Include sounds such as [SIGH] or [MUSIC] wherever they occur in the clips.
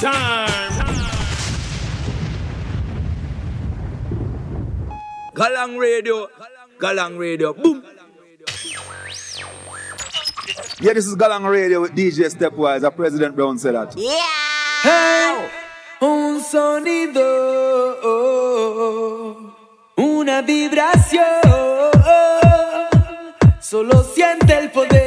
time. Galang Radio. Galang Radio. Boom. Yeah, this is Galang Radio with DJ Stepwise. A President Brown said that. Yeah. Hey, un sonido, una vibración. Solo siente el poder.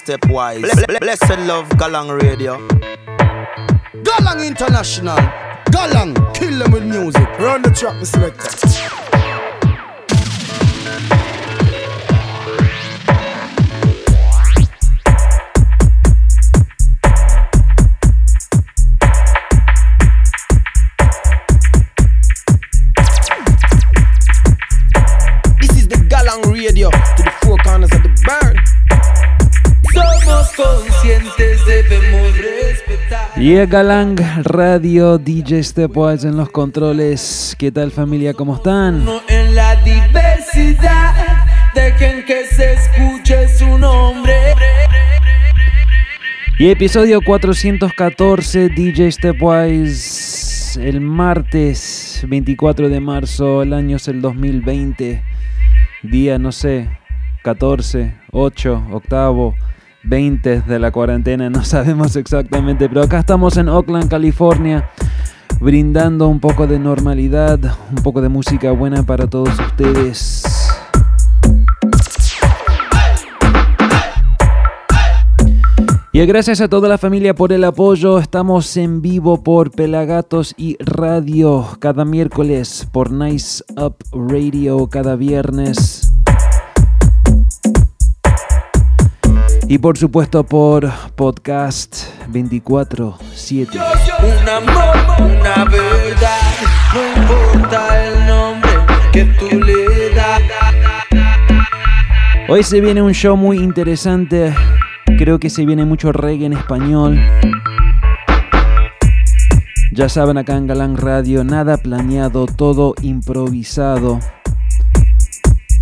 Stepwise. Ble- ble- blessed love, Galang Radio. Galang International. Galang, kill them with music. Run the track, Mr. Selector. This is the Galang Radio to the four corners of the burn. Conscientes, debemos respetar. Y a Galang Radio, DJ Stepwise en los controles. ¿Qué tal familia? ¿Cómo están? En la diversidad, dejen que se escuche su nombre. Y episodio 414, DJ Stepwise, el martes 24 de marzo, el año es el 2020, día, no sé, 14, 8, octavo, 20 de la cuarentena, no [LAUGHS] sabemos exactamente, pero acá estamos en Oakland, California, brindando un poco de normalidad, un poco de música buena para todos ustedes. Y gracias a toda la familia por el apoyo. Estamos en vivo por Pelagatos y Radio cada miércoles, por Nice Up Radio cada viernes. Y por supuesto por podcast 24/7. Un amor, una verdad, no importa el nombre que tú le das. Hoy se viene un show muy interesante. Creo que se viene mucho reggae en español. Ya saben, acá en Galán Radio, nada planeado, todo improvisado.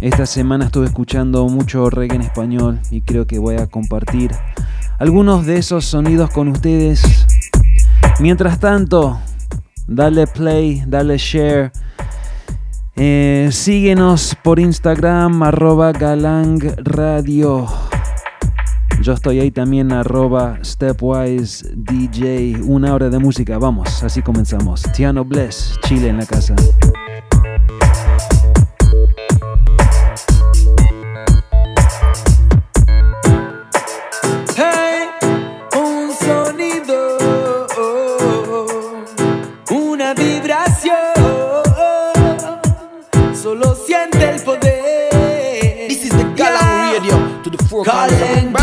Esta semana estuve escuchando mucho reggae en español y creo que voy a compartir algunos de esos sonidos con ustedes. Mientras tanto, dale play, dale share. Eh, síguenos por Instagram, arroba Galang Radio. Yo estoy ahí también, arroba Stepwise DJ. Una hora de música, vamos, así comenzamos. Tiano Bless, Chile en la casa. Radio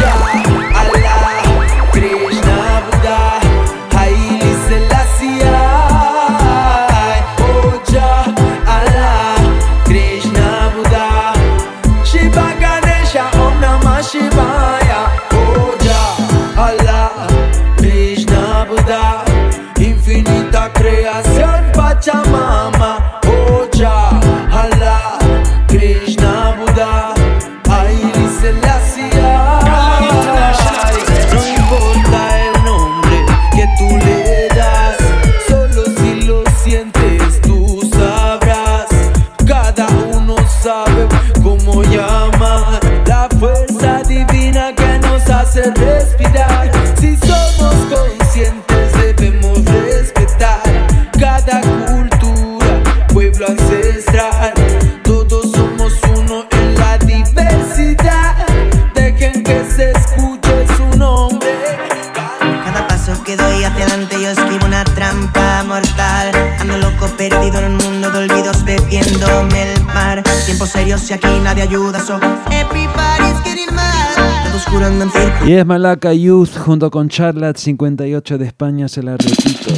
ayuda so Everybody's getting mad Todo oscuro ando en círculo Y es Malaca Youth junto con Charlotte 58 de España, se la repito.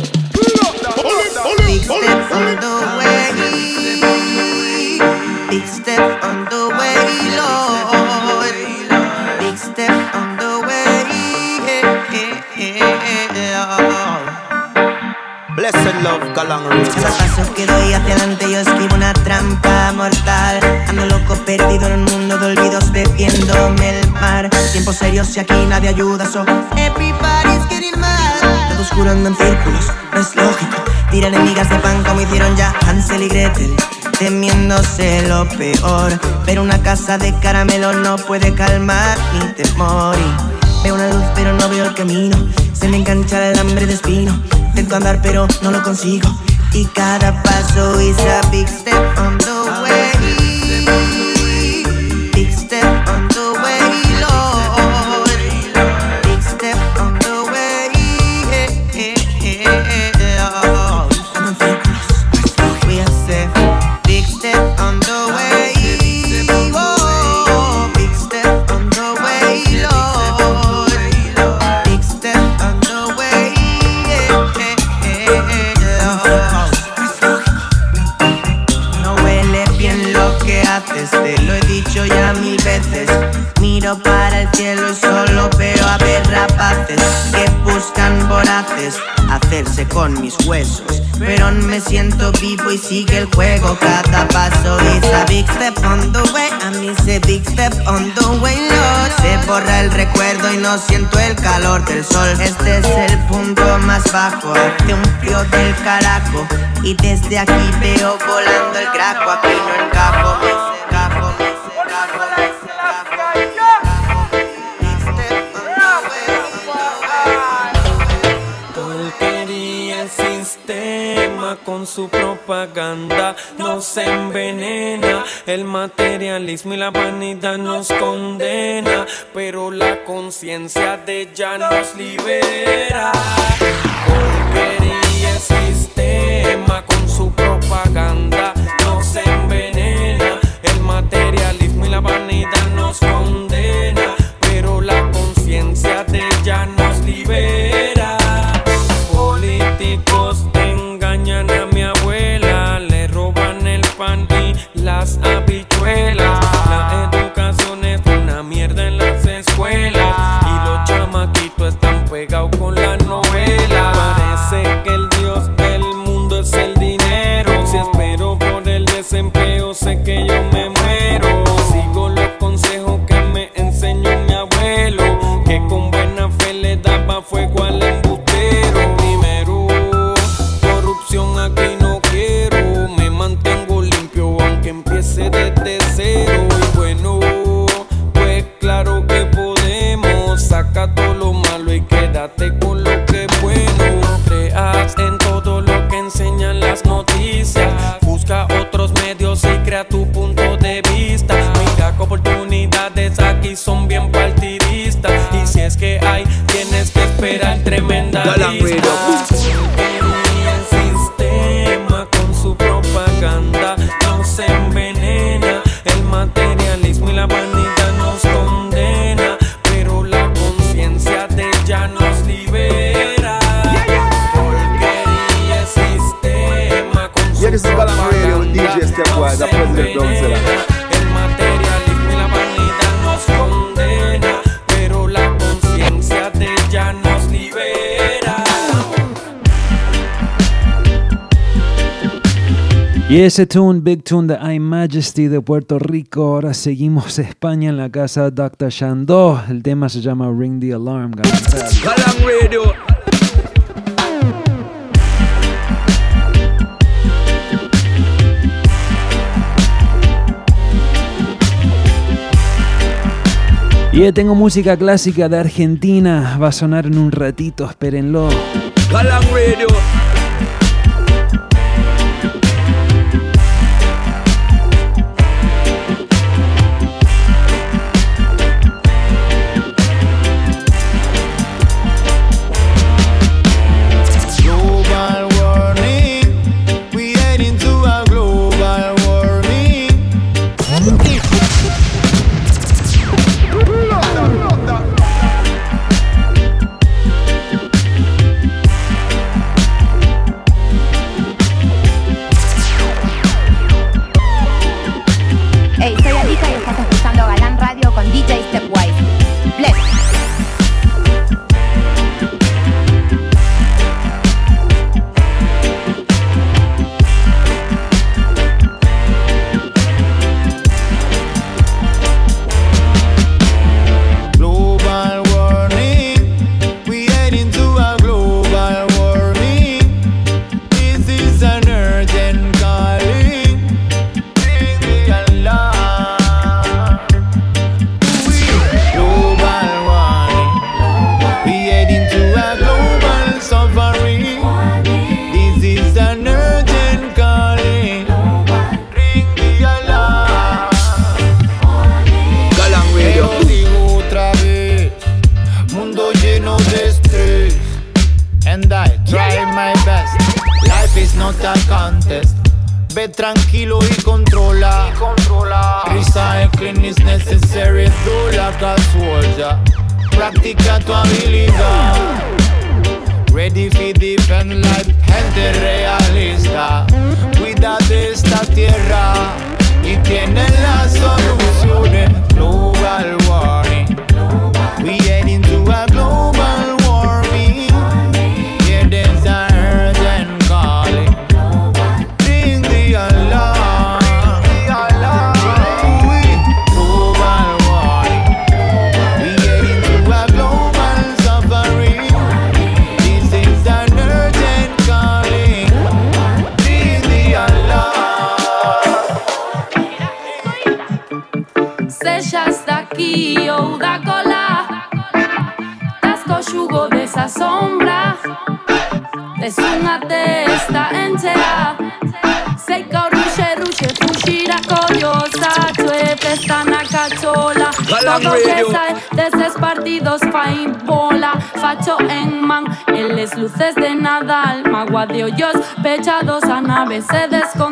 Big step on the way Big step on the way, paso que doy hacia adelante yo esquivo una trampa mortal. Ando loco perdido en un mundo de olvidos bebiéndome el mar. Tiempo serio si aquí nadie ayuda, so everybody's getting mad. Todo oscuro anda en círculos, no es lógico. Tiran enemigas de pan como hicieron ya Hansel y Gretel Temiéndose lo peor. Pero una casa de caramelo no puede calmar mi temor. Y Veo una luz pero no veo el camino. Se me engancha el hambre de espino Intento andar pero no lo consigo. Y cada paso is a big step on the y sigue el juego. Cada paso is a big step on the way. A mí se big step on the way, Lord. Se borra el recuerdo y no siento el calor del sol. Este es el punto más bajo. Hace un frío del carajo. Y desde aquí veo volando el graco. Aquí no encajo, su propaganda nos envenena. El materialismo y la vanidad nos condena, pero la conciencia de ella nos libera. Porquería el sistema con su propaganda nos envenena. El materialismo y la vanidad nos Y ese tune, Big Tune de I Majesty de Puerto Rico. Ahora seguimos España en la casa Dr. Shandó. El tema se llama Ring the Alarm. Y ya tengo música clásica de Argentina. Va a sonar en un ratito, espérenlo. Galang Radio. Fai bola Facho en man, eles luces de Nadal Magua de hoyos pechados a nave se descontrola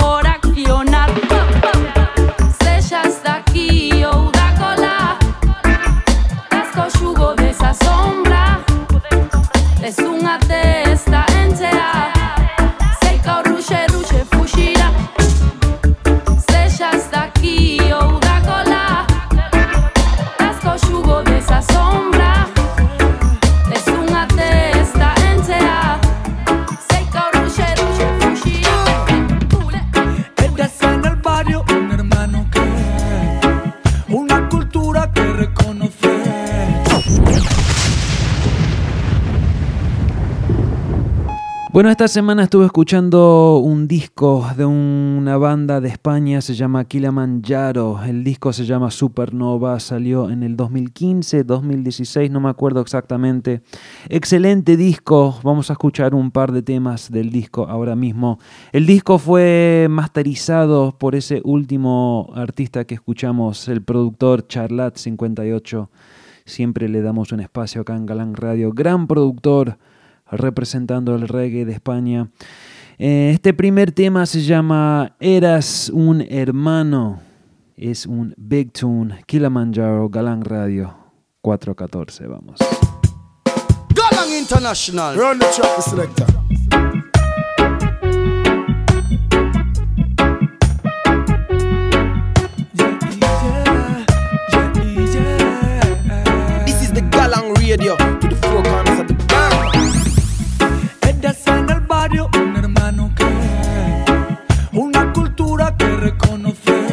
amor Bueno, esta semana estuve escuchando un disco de una banda de España, se llama Kilimanjaro. El disco se llama Supernova, salió en el 2015, 2016, no me acuerdo exactamente. Excelente disco, vamos a escuchar un par de temas del disco ahora mismo. El disco fue masterizado por ese último artista que escuchamos, el productor Charlat58. Siempre le damos un espacio acá en Galán Radio. Gran productor representando el reggae de España. Eh, este primer tema se llama Eras un hermano. Es un big tune. Kilimanjaro, Galán Radio 414. Vamos. Galang International. Run the track, selector. This is the Galang Radio to the four corners of the. Eres en el barrio un hermano que una cultura que reconoce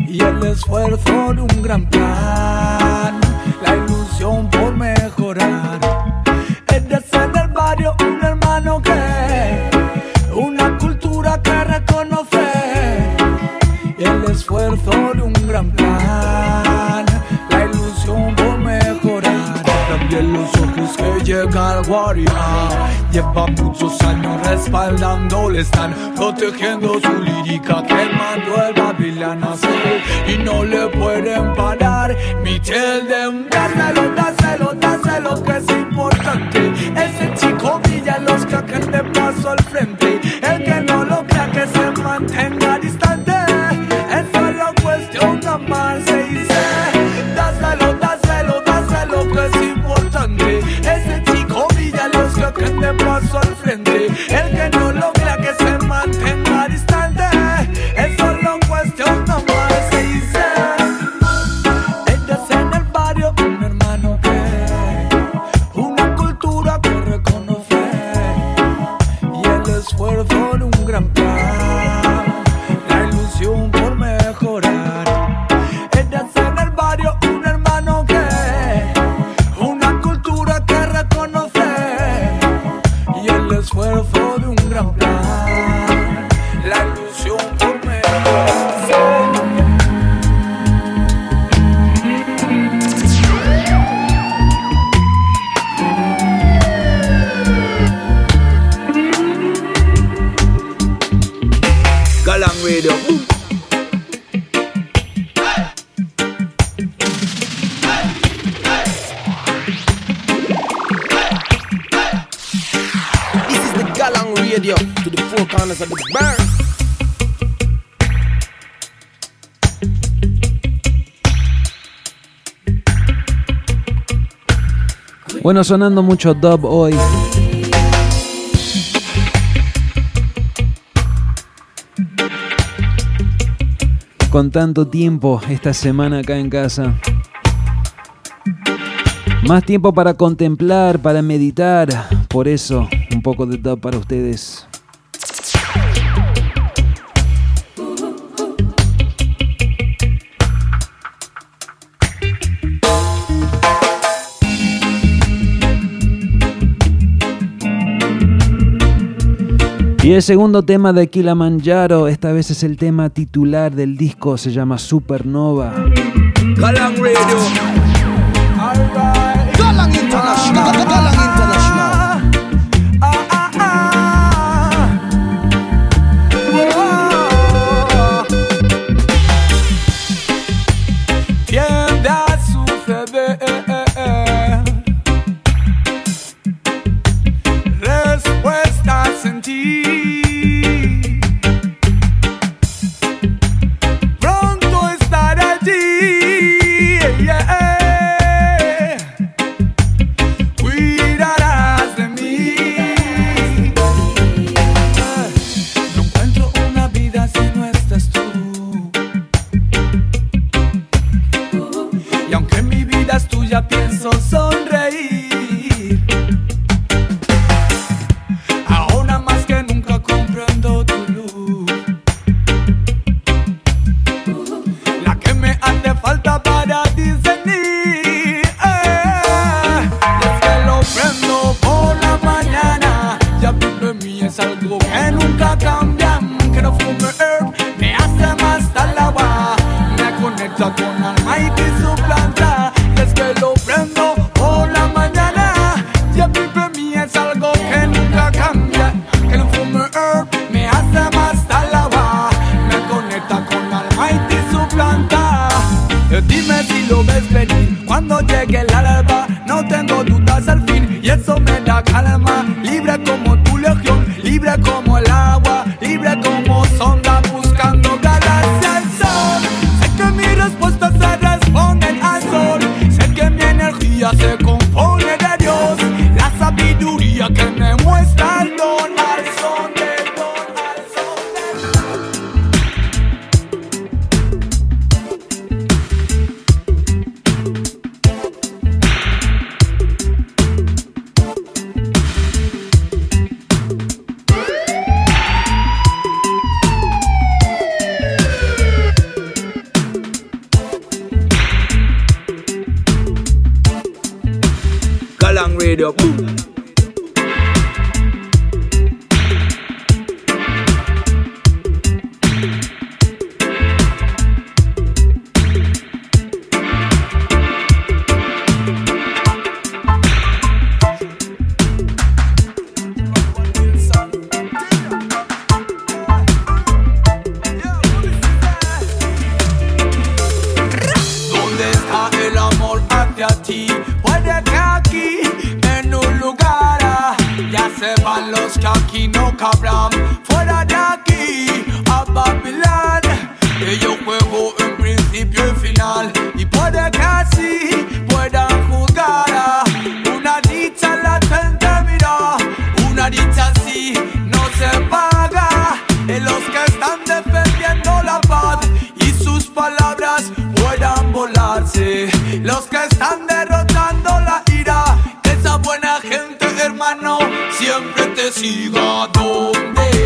y el esfuerzo de un gran plan, al lleva muchos años respaldándole, están protegiendo su lírica, quemando el Babilán azul y no le pueden parar. Michel de dáselo, dáselo, dáselo que es importante. Ese chico brilla los que de paso al frente, Bueno, sonando mucho dub hoy. Con tanto tiempo esta semana acá en casa. Más tiempo para contemplar, para meditar. Por eso, un poco de dub para ustedes. Y el segundo tema de Kilimanjaro, esta vez es el tema titular del disco, se llama Supernova. decida dónde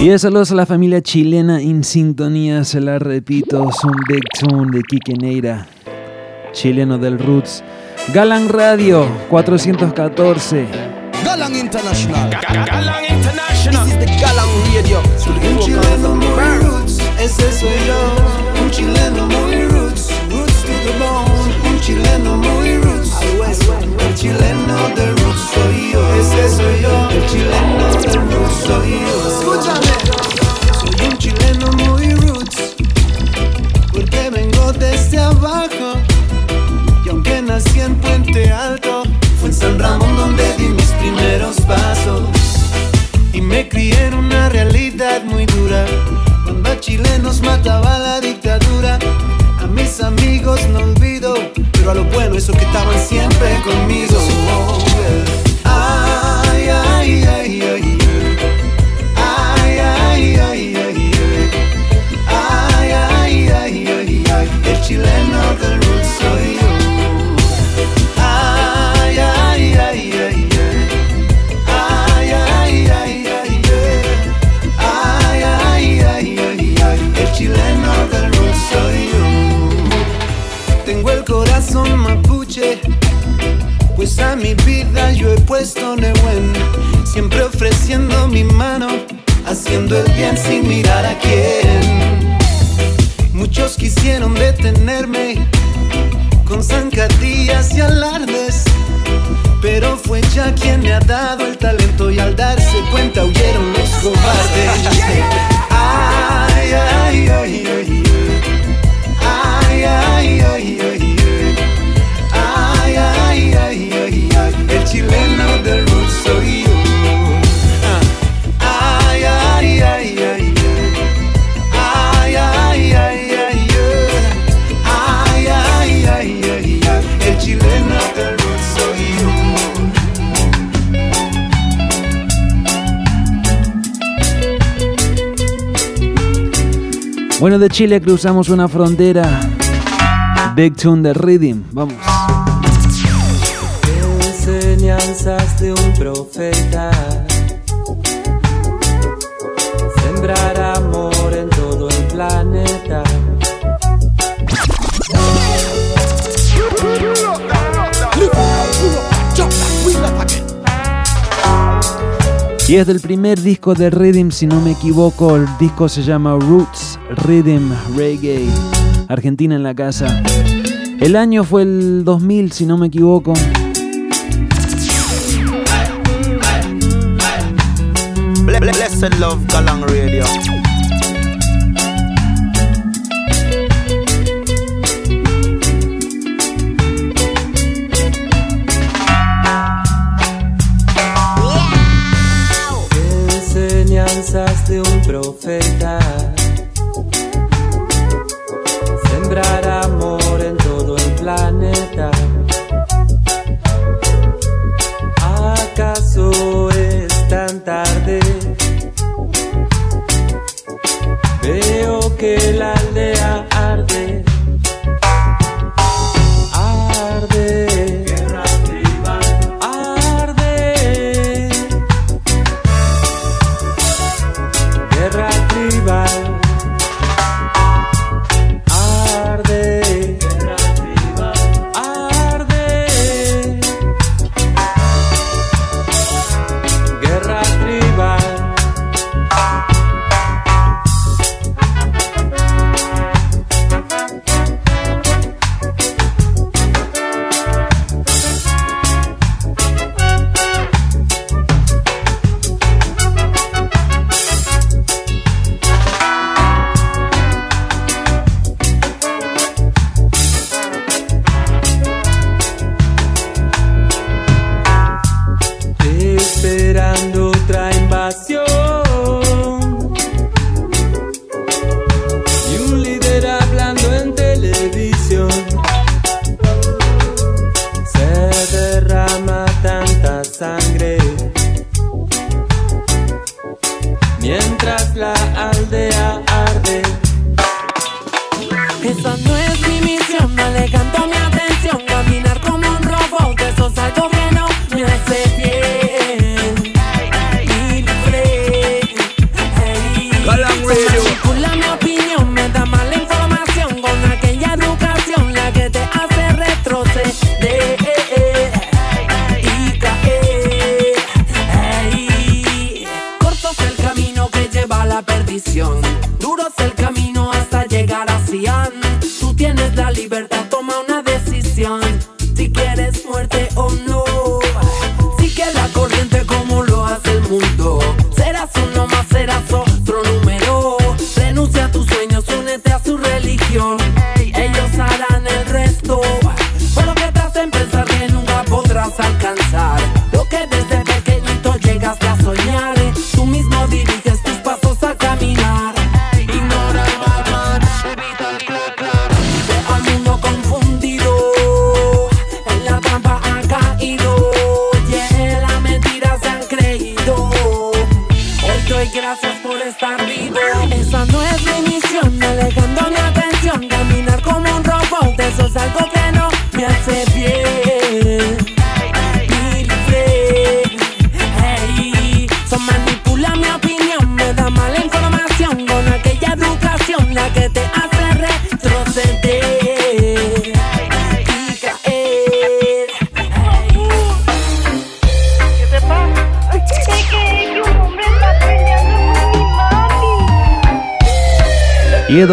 Y saludos a la familia chilena en sintonía, se la repito, son Big Tune de Quique Neira, chileno del Roots. Galan Radio 414. Galan International. Galan International. This is the Galan Radio. Un chileno muy roots, ese soy yo. Un chileno muy roots, roots to the bone. Un chileno muy roots. El chileno del roots soy yo. Ese soy yo. El chileno del roots soy yo. Escucha. Muy dura. Cuando a chilenos mataba la dictadura. A mis amigos no olvido, pero a lo bueno, esos que estaban siempre conmigo. De Chile cruzamos una frontera. Big Tune de Rhythm. Vamos. Enseñanzas de un profeta. Sembrar amor en todo el planeta. Y es del primer disco de Rhythm, si no me equivoco. El disco se llama Roots Rhythm Reggae. Argentina en la casa. El año fue el 2000, si no me equivoco. Ble- ble- Blessed love, Galang Radio.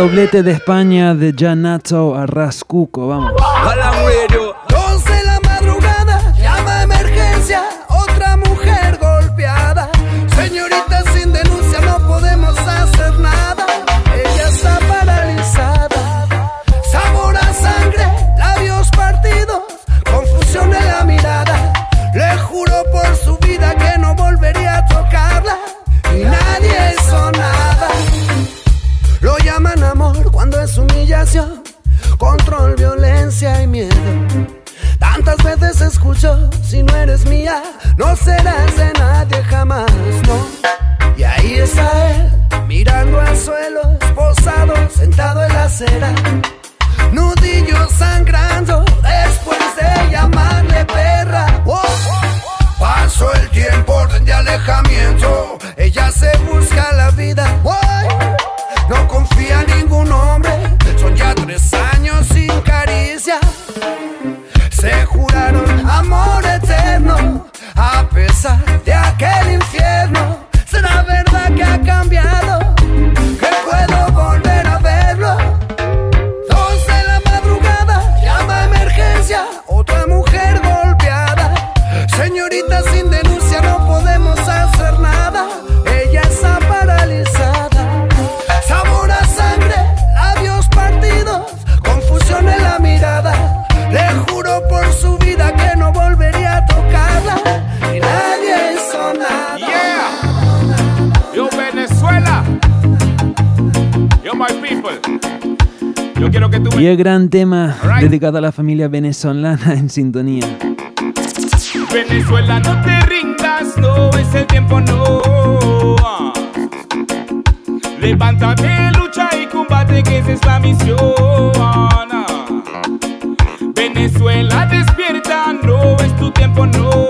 Doblete de España de Janato a Rascuco, vamos. Control, violencia y miedo. Tantas veces escucho, si no eres mía, no serás de nadie jamás, no. Y ahí está él, mirando al suelo, esposado, sentado en la acera. Nudillo sangrando, después de llamarle perra. Oh, Pasó el tiempo, de alejamiento. Ella se busca la vida. Oh, no confía en ningún hombre. Son ya tres años sin caricia. Se juraron amor eterno. A pesar de aquel infierno. ¿Será verdad que ha cambiado? Y el gran tema dedicado a la familia venezolana en sintonía. Venezuela no te rindas, no es el tiempo, no. Levántate, lucha y combate, que esa es la misión. Venezuela despierta, no es tu tiempo, no.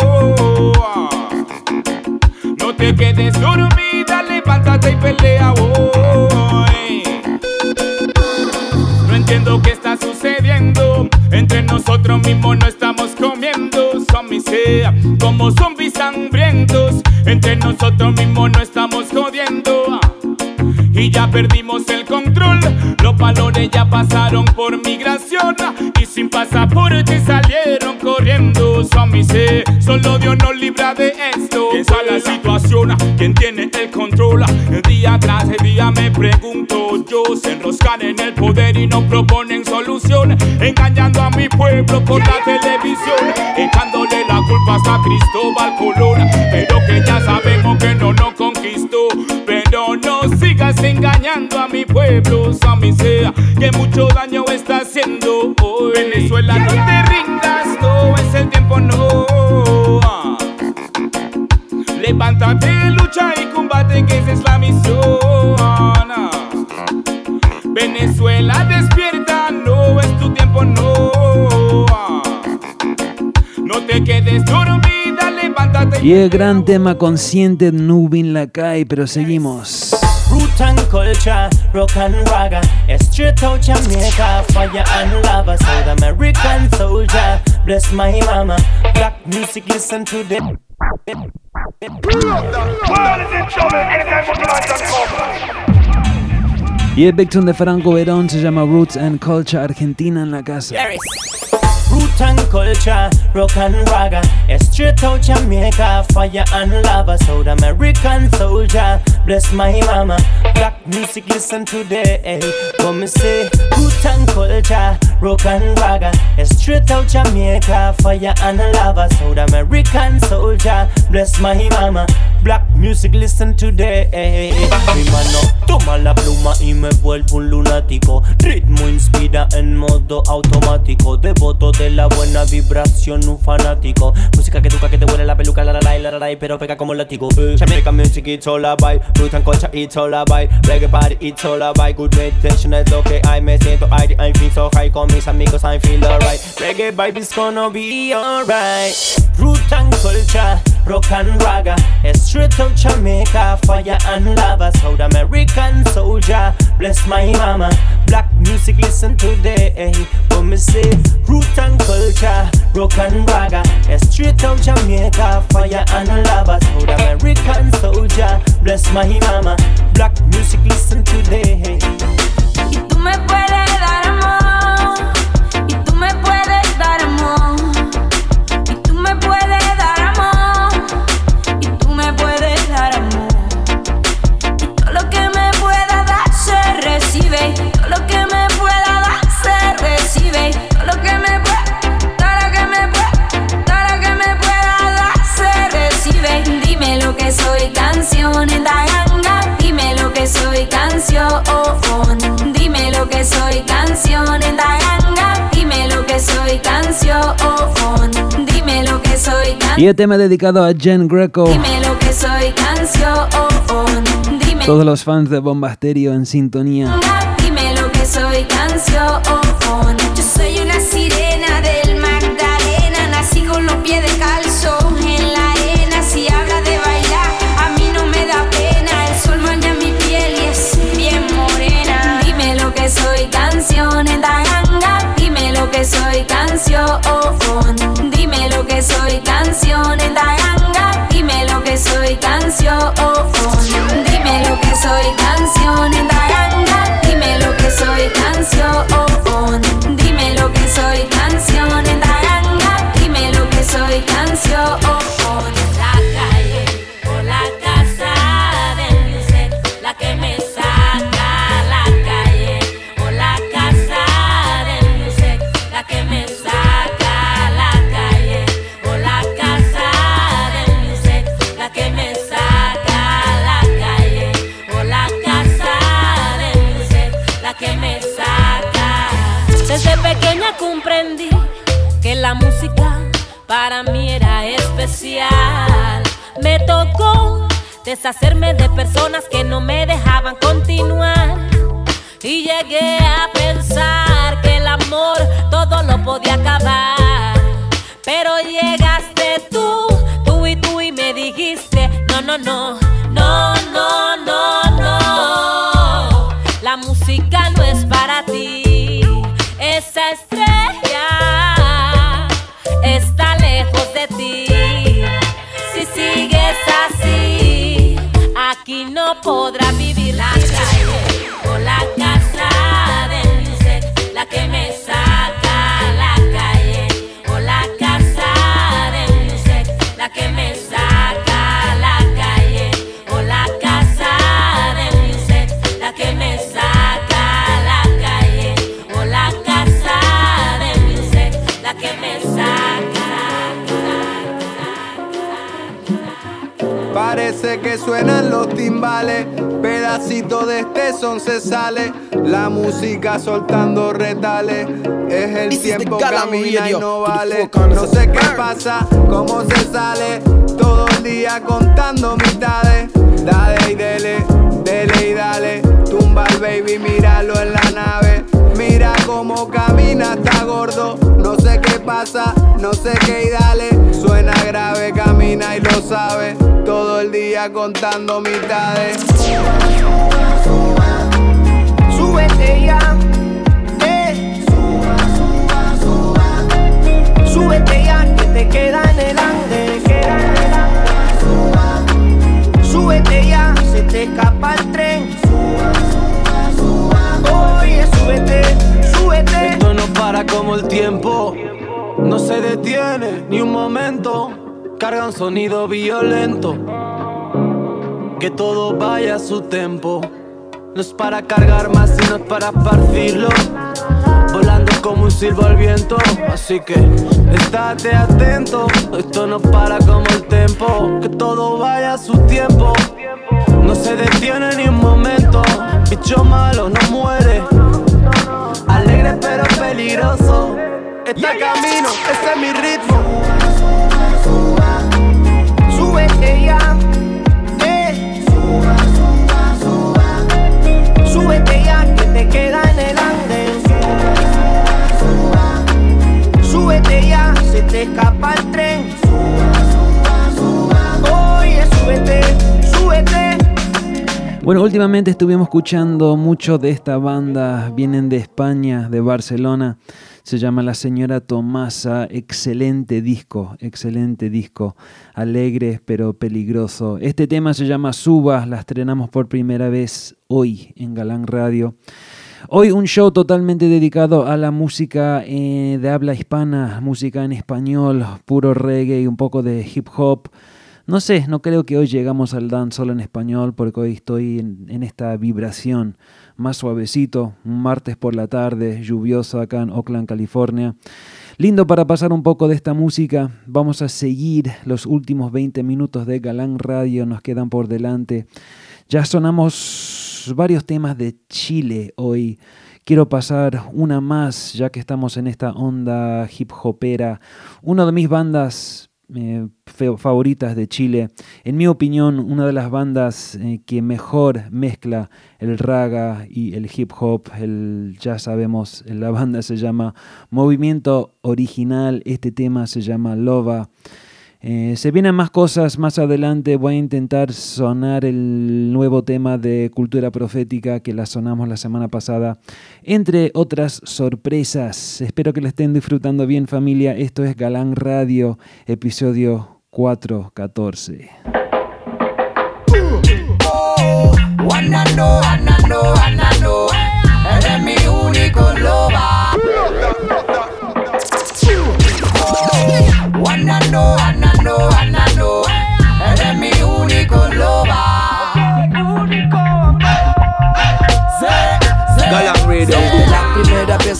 No te quedes dormida, levántate y pelea hoy. Entiendo qué está sucediendo. Entre nosotros mismos no estamos comiendo. Son misea, como zombies hambrientos. Entre nosotros mismos no estamos jodiendo. Y ya perdimos el control. Los valores ya pasaron por migración. Y sin pasaporte salieron corriendo. Misea, solo Dios nos libra de esto. Esa es la situación. ¿Quién tiene el control? Día tras día me pregunto yo. Se enroscan en el poder y no proponen solución. Engañando a mi pueblo por la televisión. Echándole la culpa hasta Cristóbal Colón. Pero que ya sabemos que no nos conquistó. Pero no sigas engañando a mi pueblo. Sami sea que mucho daño está haciendo hoy. Venezuela, no te Levántate, lucha y combate, que esa es la misión. Venezuela despierta, no es tu tiempo, no. No te quedes dormida, levántate. Y el gran tema consciente Nubin Lakai, pero seguimos. Root and culture, rock and raga. Straight out Jamaica, fire and lava. South American soldier, bless my mama. Black music, listen to them. Y el Victim de Franco Verón se llama Roots and Culture Argentina en la casa. Root and culture, rock and ragga. Straight out Jamaica, fire and lava. South American soldier, bless my mama. Black music, listen today. Come me say, root and culture, rock and ragga. Straight out Jamaica, fire and lava. South American soldier, bless my mama. Black music, listen today. Mi mano toma la pluma y me vuelvo un lunático. Ritmo inspira en modo automático. Devoto de la buena vibración, un fanático. Música que toca que te huele la peluca, la la la la la la pero pega como látigo. Jamaican music, it's all about. Root and culture, it's all about. Reggae party, it's all about. Good meditation, es lo que hay. Me siento aire, I feel so high. Con mis amigos, I feel alright. Reggae vibe is gonna be alright. And culture, rock and ragga. Straight out Jamaica, fire and lava. South American soldier, bless my mama. Black music, listen today. When me say root and culture, rock and ragga. Straight out Jamaica, fire and lava. South American soldier, bless my mama. Black music, listen today. Y tú me puedes dar amor. Canción. Dime lo que soy canción. Dime lo que soy canción. Y el tema dedicado a Jen Greco. Dime lo que soy canción. Dime, Todos los fans de Bombasterio en sintonía. dime lo que soy canción. Que soy canción. Dime lo que soy canción en la ganga. Dime lo que soy canción. Dime lo que soy canción en la ganga. Dime lo que soy canción. Deshacerme de personas que no me dejaban continuar. Y llegué a pensar que el amor todo lo podía acabar. Pero llegaste tú, tú y tú y me dijiste, no, no, no, no, no, no, no. La música no es para ti. Esa estrella aquí no podrás vivir la sale, la música soltando retales, es el tiempo camina y no vale, no sé qué pasa, cómo se sale, todo el día contando mitades, dale y dele, dele y dale, tumba al baby, míralo en la nave, mira cómo camina, está gordo, no sé qué pasa, no sé qué y dale, suena grave, camina y lo sabe, todo el día contando mitades. Súbete ya, eh. Súbete ya que te queda en el ande, queda en el. Súbete ya, se te escapa el tren. Oye, súbete, súbete. Esto no para como el tiempo. No se detiene ni un momento, carga un sonido violento. Que todo vaya a su tempo. No es para cargar más, sino para partirlo. Volando como un silbo al viento. Así que estate atento. Esto no para como el tempo. Que todo vaya a su tiempo. No se detiene ni un momento. Bicho malo no muere. Alegre pero peligroso. Está camino, ese es mi ritmo. Bueno, últimamente estuvimos escuchando mucho de esta banda, vienen de España, de Barcelona, se llama La Señora Tomasa, excelente disco, excelente disco, alegre pero peligroso. Este tema se llama Suba, la estrenamos por primera vez hoy en Galán Radio. Hoy un show totalmente dedicado a la música eh, de habla hispana, música en español, puro reggae un poco de hip hop. No sé, no creo que hoy llegamos al dance solo en español porque hoy estoy en, en, esta vibración más suavecito, un martes por la tarde, lluvioso acá en Oakland, California. Lindo para pasar un poco de esta música. Vamos a seguir los últimos 20 minutos de Galán Radio, nos quedan por delante. Ya sonamos varios temas de Chile hoy. Quiero pasar una más, ya que estamos en esta onda hip hopera. Una de mis bandas favoritas de Chile. En mi opinión, una de las bandas eh, que mejor mezcla el raga y el hip hop. El, ya sabemos, la banda se llama Movimiento Original. Este tema se llama Lova. Eh, se vienen más cosas más adelante. Voy a intentar sonar el nuevo tema de Cultura Profética que la sonamos la semana pasada. Entre otras sorpresas. Espero que la estén disfrutando bien, familia. Esto es Galán Radio, episodio 414. Oh, wanna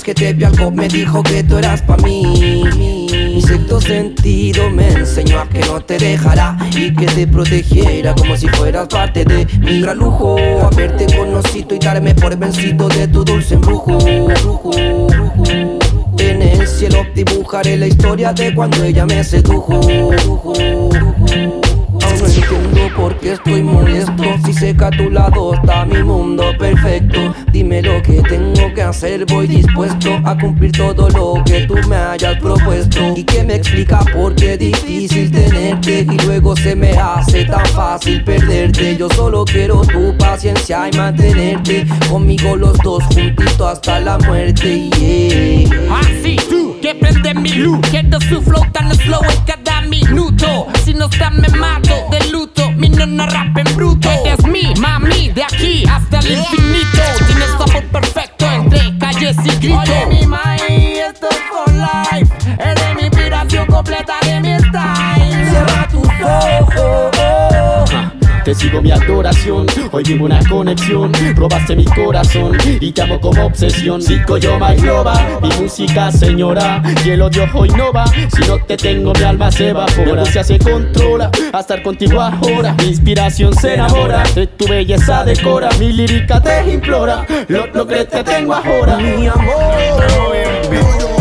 que te vi me dijo que tú eras pa' mí. Mi sexto sentido me enseñó a que no te dejara y que te protegiera como si fueras parte de mi gran lujo. Haberte conocido y darme por vencido de tu dulce embrujo. Brujo, brujo. En el cielo dibujaré la historia de cuando ella me sedujo. Aún no entiendo por qué estoy molesto Si sé que a tu lado está mi mundo perfecto Dime lo que tengo que hacer Voy dispuesto a cumplir todo lo que tú me hayas propuesto. Y que me explica por qué difícil tenerte Y luego se me hace tan fácil perderte. Yo solo quiero tu paciencia y mantenerte Conmigo los dos juntitos hasta la muerte. Así tú que prende mi luz Quiero su flow tan slow en cada minuto. Si no está me mato de luto. Mi nona rap en bruto. Eres mi mami de aquí hasta el infinito. Tienes sabor perfecto entre calles y gritos Oye mi mami, esto es for life. Eres mi inspiración completa de mi style. Cierra tus ojos te sigo mi adoración, hoy vivo una conexión Robaste mi corazón y te amo como obsesión. Sigo yo my global, mi música señora Y el odio hoy no va, si no te tengo mi alma se evapora. Mi se controla, a estar contigo ahora. Mi inspiración se enamora, tu belleza decora. Mi lírica te implora, lo, lo que te tengo ahora. Mi amor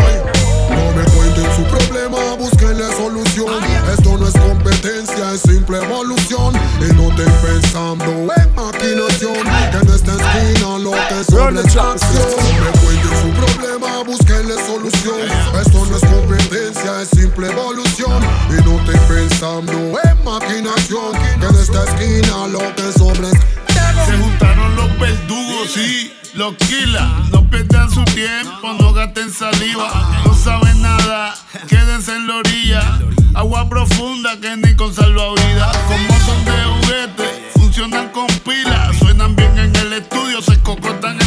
es simple evolución. Y no estén pensando en maquinación. Que en esta esquina lo que sobra es acción. Me cuenten su problema, búsquenle solución. Esto no es competencia, es simple evolución. Y no estén pensando en maquinación. Que en esta esquina lo que sobra es Se juntaron los verdugos, sí, los killers. No pierdan su tiempo, no gasten saliva. No saben nada, quédense en la orilla. Agua profunda que ni con salvavidas. Como son de juguete, funcionan con pilas. Suenan bien en el estudio, se cocotan en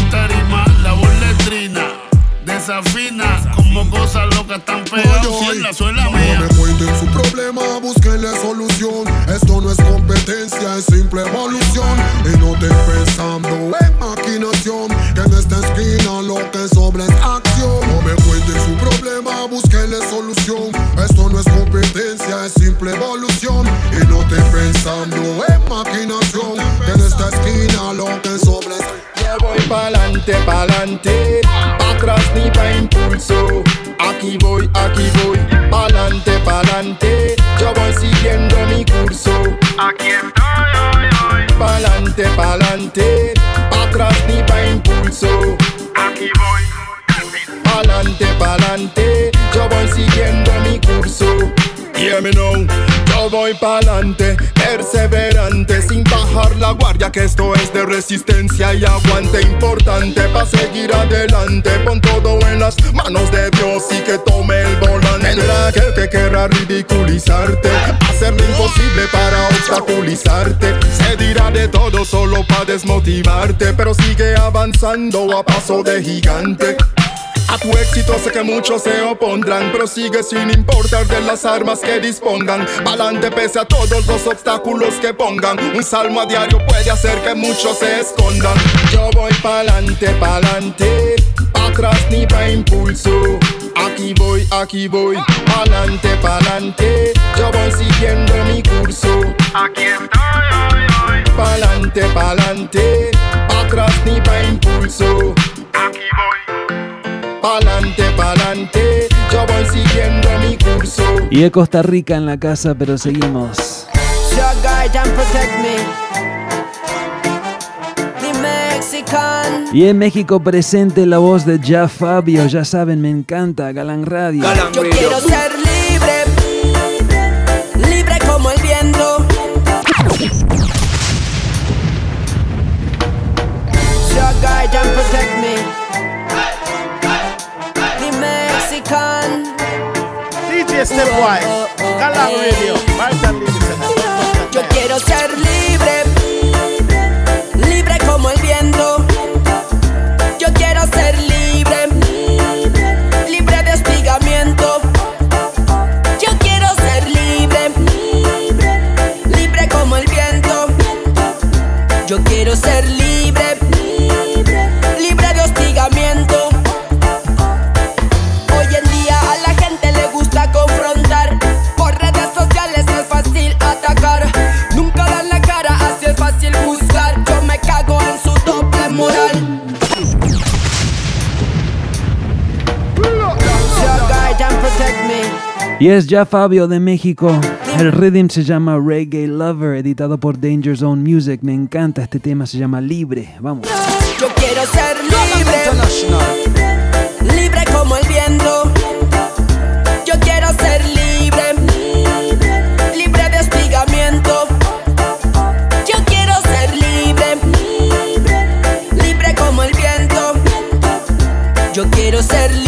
Como cosas locas tan en la suela No mía. me cuenten su problema, búsquenle solución. Esto no es competencia, es simple evolución. Y no te pensando en maquinación. Que en esta esquina lo que sobra es acción. No me cuenten su problema, búsquenle solución. Esto no es competencia, es simple evolución. Y no te pensando en maquinación. Que en esta esquina lo que sobra es Yo voy pa'lante, pa'lante, pa' atrás ni pa' impulso. Aquí voy, aquí voy, pa'lante, pa'lante. Yo voy siguiendo mi curso. Aquí estoy, hoy, hoy. Pa'lante, pa'lante, pa' atrás ni pa' impulso. Aquí voy. Pa'lante, pa'lante, yo voy siguiendo mi curso. Yo voy pa'lante, perseverante, sin bajar la guardia, que esto es de resistencia y aguante importante pa' seguir adelante. Pon todo en las manos de Dios y que tome el volante. Vendrá aquel que querrá ridiculizarte, hacer lo imposible para obstaculizarte. Se dirá de todo solo pa' desmotivarte, pero sigue avanzando a paso de gigante. A tu éxito sé que muchos se opondrán, pero sigue sin importar de las armas que dispongan. Pa'lante pese a todos los obstáculos que pongan. Un salmo a diario puede hacer que muchos se escondan. Yo voy pa'lante, pa'lante, pa' atrás ni pa' impulso. Aquí voy, aquí voy, pa'lante, pa'lante. Yo voy siguiendo mi curso. Aquí estoy, hoy, hoy. Pa'lante, pa'lante, pa' atrás ni pa' impulso. Aquí voy. Pa'lante, pa'lante, yo voy siguiendo mi curso. Y de Costa Rica en la casa, pero seguimos. Shall guide and protect me. The Mexican. Y en México presente la voz de Ya Fabio, ya saben, me encanta, Galán Radio. Yo quiero ser libre, libre como el viento. Shall guide and protect me. Mexican. DJ Stepwise, Galang Radio, Martin Yo quiero ser libre, libre como el viento. Yo quiero ser libre, libre de hostigamiento. Yo quiero ser libre, libre como el viento. Yo quiero ser libre, Y es Ya Fabio de México. El rhythm se llama Reggae Lover, editado por Danger Zone Music. Me encanta este tema, se llama Libre. Vamos. Yo quiero ser libre, libre como el viento. Yo quiero ser libre, libre de hostigamiento. Yo quiero ser libre, libre como el viento. Yo quiero ser libre,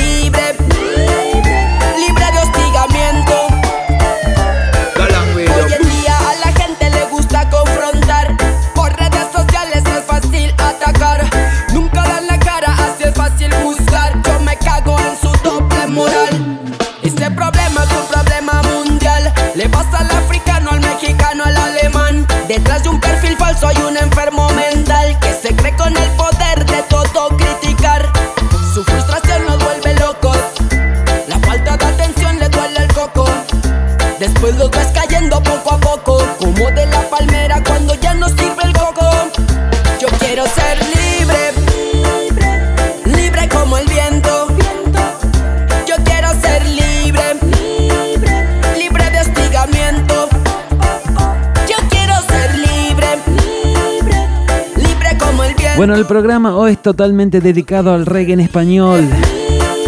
hay un enfermo mental que se cree con el poder de todo criticar. Su frustración nos vuelve locos. La falta de atención le duele el coco. Después los ves cayendo poco Bueno, el programa hoy es totalmente dedicado al reggae en español.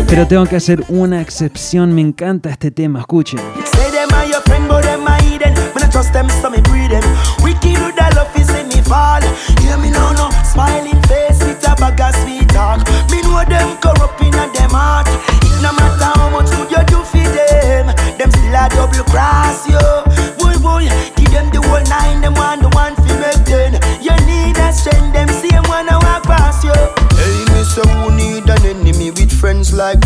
Pero tengo que hacer una excepción, me encanta este tema, escuchen. Them are your friend, but them like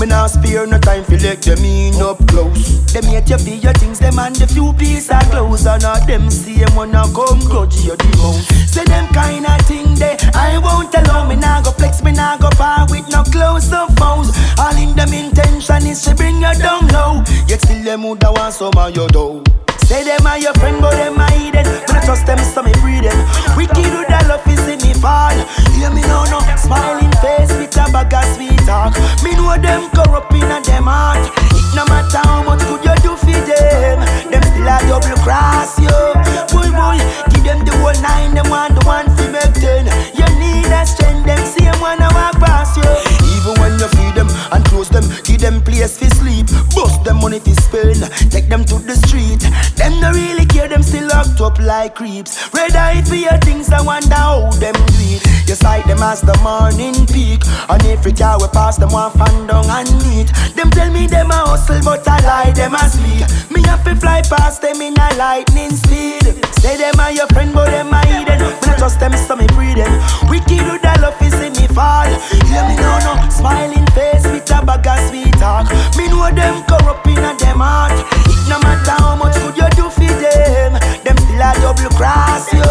Me not spare no time for let them in up close. Them yet you feel your things, them and the few piece of clothes. And not them same wanna come grudge you the most. Say them kind of thing they I won't allow me now go flex, me now go far with no clothes or phones. All in them intention is to bring you down low. Yet still them woulda want some of your dough. Say them are your friend, but them are hidden. When I trust them, so me free them. Wicked with that love is in me fall. Hear me now, no smiling face with a bag of sweet talk. Me know them corrupt in a them heart. It no matter how much you do for them, them still a double cross you. Boy, boy, give them the whole nine, them want the one fi make ten. You need a strength, them same one I walk past you. Place fi sleep. Bust them money fi spend, take them to the street. Them no really care, them still locked up like creeps. Red eye for your things, I wonder how them do it. You sight them as the morning peak. And every car we pass them one fan down and neat. Them tell me them a hustle, but I lie them a speak. Me have to fly past them in a lightning speed. Say them are your friend, but them a hidden. When I trust them, so me breathe them. Wicked with that love is in me fall. Hear me now, no smiling face a bag of sweet talk. Me know them corrupt in a them heart. It no matter how much good you do for them, them still a double cross you.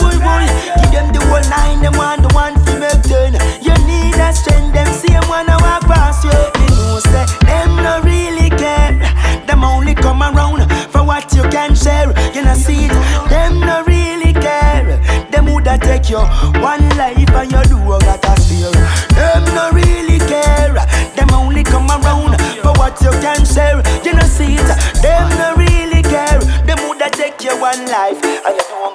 Boy, boy, give them the whole nine, them want the one fi make ten. You need a strength, them same one I walk past you. Me know say them no really care. Them only come around for what you can share. You know see it, them no really care. Them woulda take you one life and what you can share. You know see it, them no really care. Them woulda take you one life and you don't.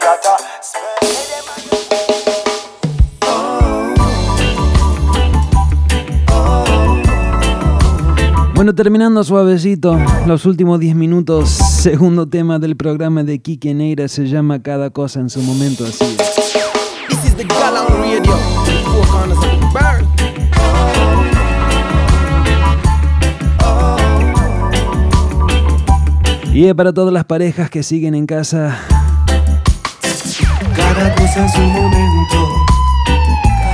Bueno, terminando suavecito, los últimos 10 minutos, segundo tema del programa de Kike Neira se llama Cada cosa en su momento así. This is the Y es para todas las parejas que siguen en casa, Cada cosa en su momento,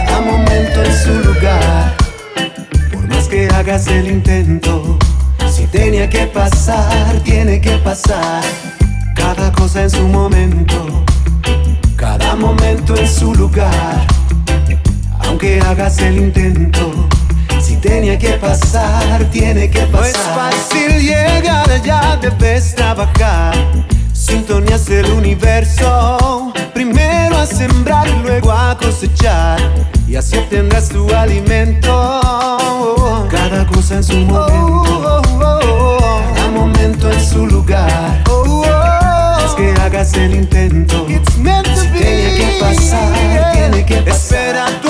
cada momento en su lugar. Por más que hagas el intento, si tenía que pasar, tiene que pasar. Cada cosa en su momento, cada momento en su lugar. Aunque hagas el intento, tenía que pasar, tiene que pasar. No es fácil llegar allá, debes trabajar. Sintonías del universo. Primero a sembrar y luego a cosechar. Y así obtendrás tu alimento. Cada cosa en su momento. Cada momento en su lugar. Es que hagas el intento. Si tenía que pasar, tiene que pasar. Espera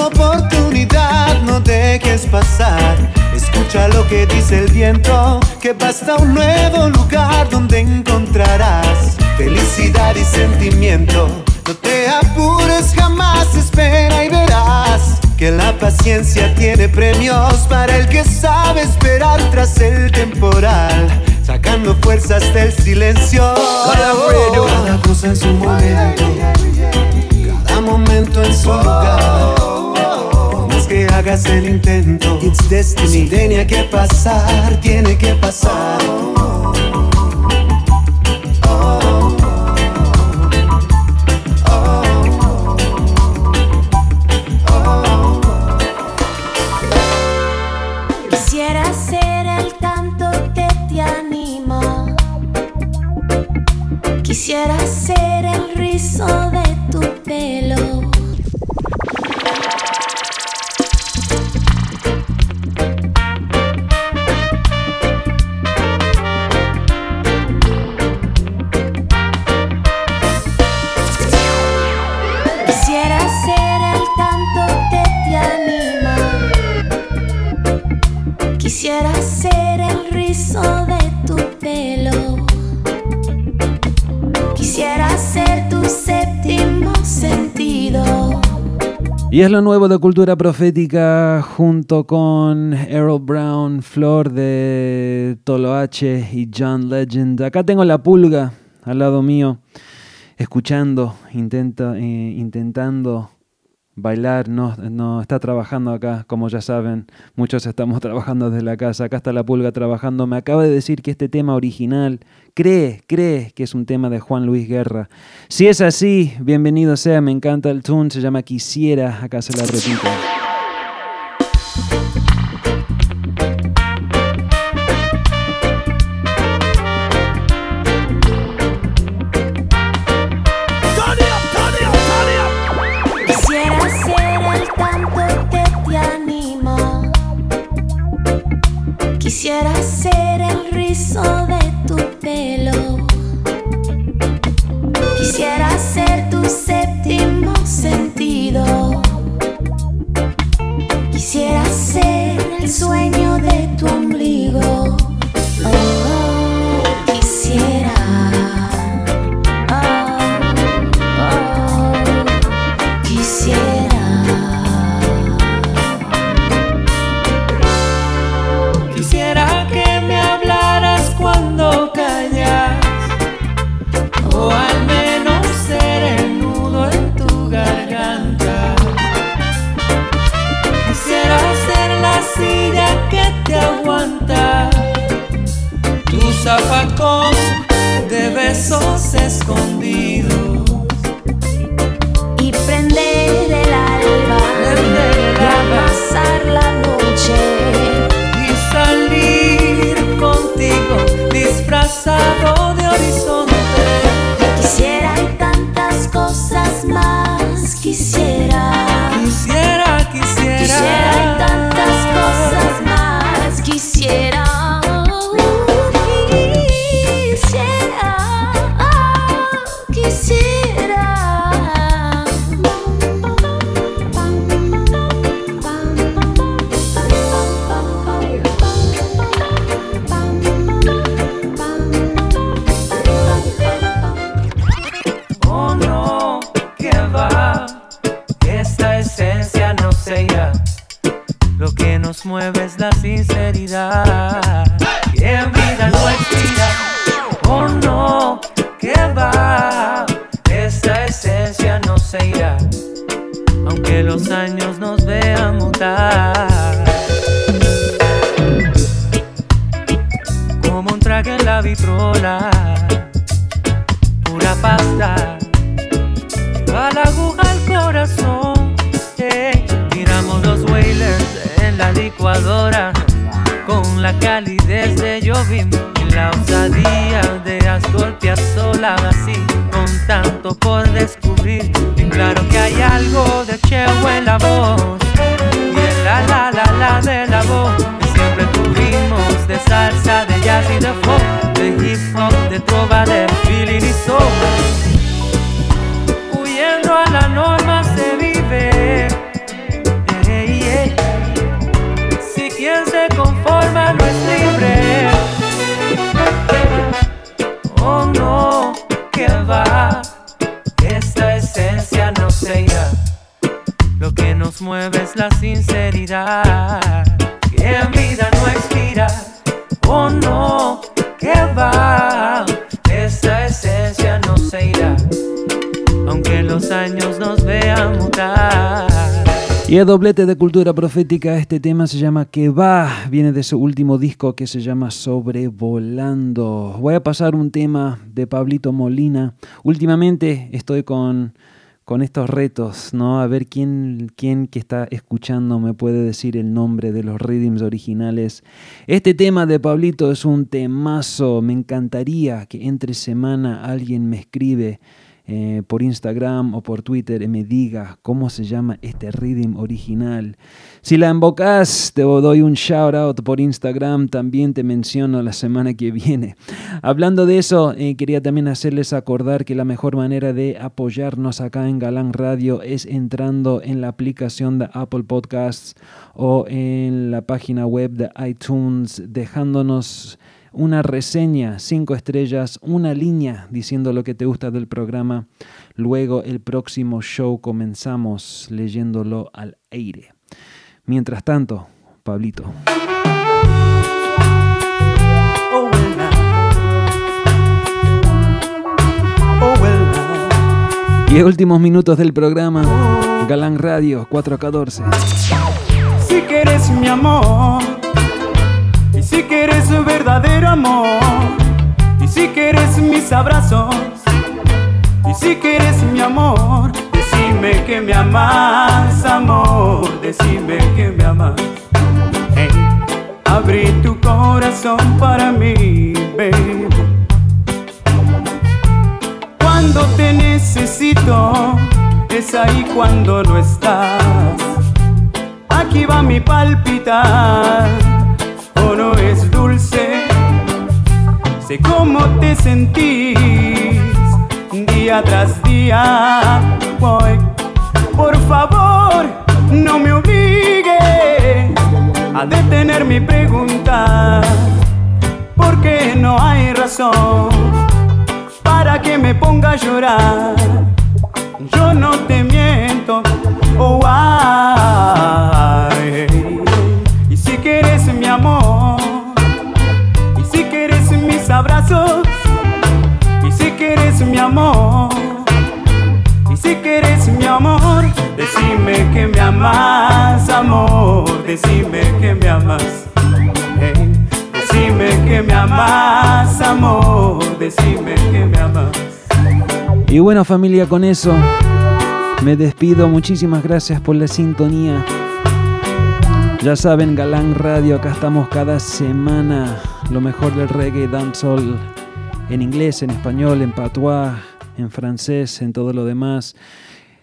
dejes pasar. Escucha lo que dice el viento, que basta un nuevo lugar donde encontrarás felicidad y sentimiento. No te apures jamás, espera y verás que la paciencia tiene premios para el que sabe esperar tras el temporal, sacando fuerzas del silencio. Cada cosa en su momento, cada momento en su lugar. Que hagas el intento, it's destiny. Tenía que pasar, tiene que pasar. Y es lo nuevo de Cultura Profética junto con Errol Brown, Flor de Toloache y John Legend. Acá tengo la pulga al lado mío, escuchando, eh, intentando bailar no, no está trabajando acá, como ya saben, muchos estamos [LAUGHS] trabajando desde la casa, acá está la pulga trabajando, me acaba de decir que este tema original cree, cree que es un tema de Juan Luis Guerra. Si es así, bienvenido sea, me encanta el tune, se llama Quisiera, acá se la repito. Quisiera ser En la vitrola pura pasta. Va la aguja al corazón. eh. Miramos los wailers en la licuadora. Con la calidez de Jovim y la osadía de Astor Piazzolla así. Con tanto por descubrir. Bien claro que hay algo de Cheo en la voz. Y el la la la la de la voz. Que siempre tuvimos de salsa, de jazz y de. De hip hop, de trova, de feeling y soul. Huyendo a la norma se vive. Si quien se conforma no es libre. Oh no, que va. Esta esencia no se irá. Lo que nos mueve es la sinceridad. Que en vida no expira. Oh no, que va. Los años nos vean mutar. Y el doblete de cultura profética, este tema se llama Que va, viene de su último disco que se llama Sobrevolando. Voy a pasar un tema de Pablito Molina. Últimamente estoy con, con estos retos, ¿no? A ver quién, quién que está escuchando me puede decir el nombre de los rhythms originales. Este tema de Pablito es un temazo. Me encantaría que entre semana alguien me escribe eh, por Instagram o por Twitter y me diga cómo se llama este rhythm original. Si la invocas, te doy un shout out por Instagram, también te menciono la semana que viene. Hablando de eso, eh, quería también hacerles acordar que la mejor manera de apoyarnos acá en Galán Radio es entrando en la aplicación de Apple Podcasts o en la página web de iTunes, dejándonos una reseña, cinco estrellas, una línea diciendo lo que te gusta del programa. Luego el próximo show comenzamos leyéndolo al aire. Mientras tanto, Pablito. Oh. Oh. Y últimos minutos del programa, Galán Radio 414. Si quieres mi amor, y si quieres verdadero amor, y si quieres mis abrazos, y si quieres mi amor, decime que me amas, amor, decime que me amas. Hey, abrí tu corazón para mí, baby. Cuando te necesito, es ahí cuando no estás. Aquí va mi palpitar, o no es dulce. Sé cómo te sentís día tras día. Por favor, no me obligues a detener mi pregunta, porque no hay razón para que me ponga a llorar. Yo no te miento, oh ay. Y si quieres mi amor, decime que me amas, amor, decime que me amas. Hey, decime que me amas, amor, decime que me amas. Y bueno familia, con eso me despido. Muchísimas gracias por la sintonía. Ya saben, Galán Radio, acá estamos cada semana. Lo mejor del reggae, dancehall, en inglés, en español, en patois, en francés, en todo lo demás.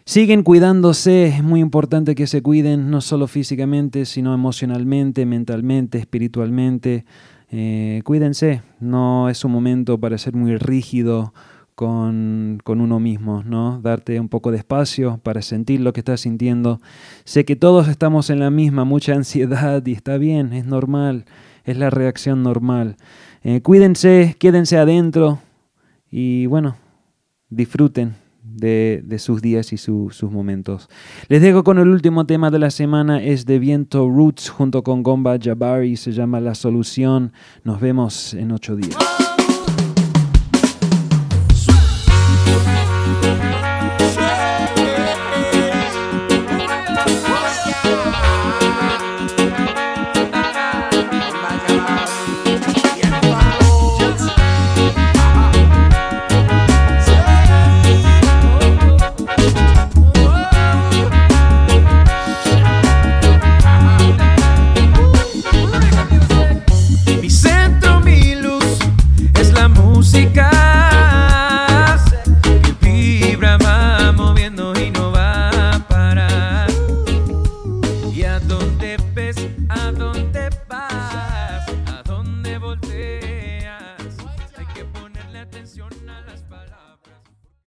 Siguen cuidándose, es muy importante que se cuiden, no solo físicamente, sino emocionalmente, mentalmente, espiritualmente. Eh, cuídense, no es un momento para ser muy rígido con, con, uno mismo, ¿no? Darte un poco de espacio para sentir lo que estás sintiendo. Sé que todos estamos en la misma, mucha [LAUGHS] ansiedad y está bien, es normal, es la reacción normal. Eh, cuídense, quédense adentro y bueno, disfruten de, de sus días y su, sus momentos. Les dejo con el último tema de la semana, es de Viento Roots junto con Gomba Jabari, se llama La Solución. Nos vemos en ocho días.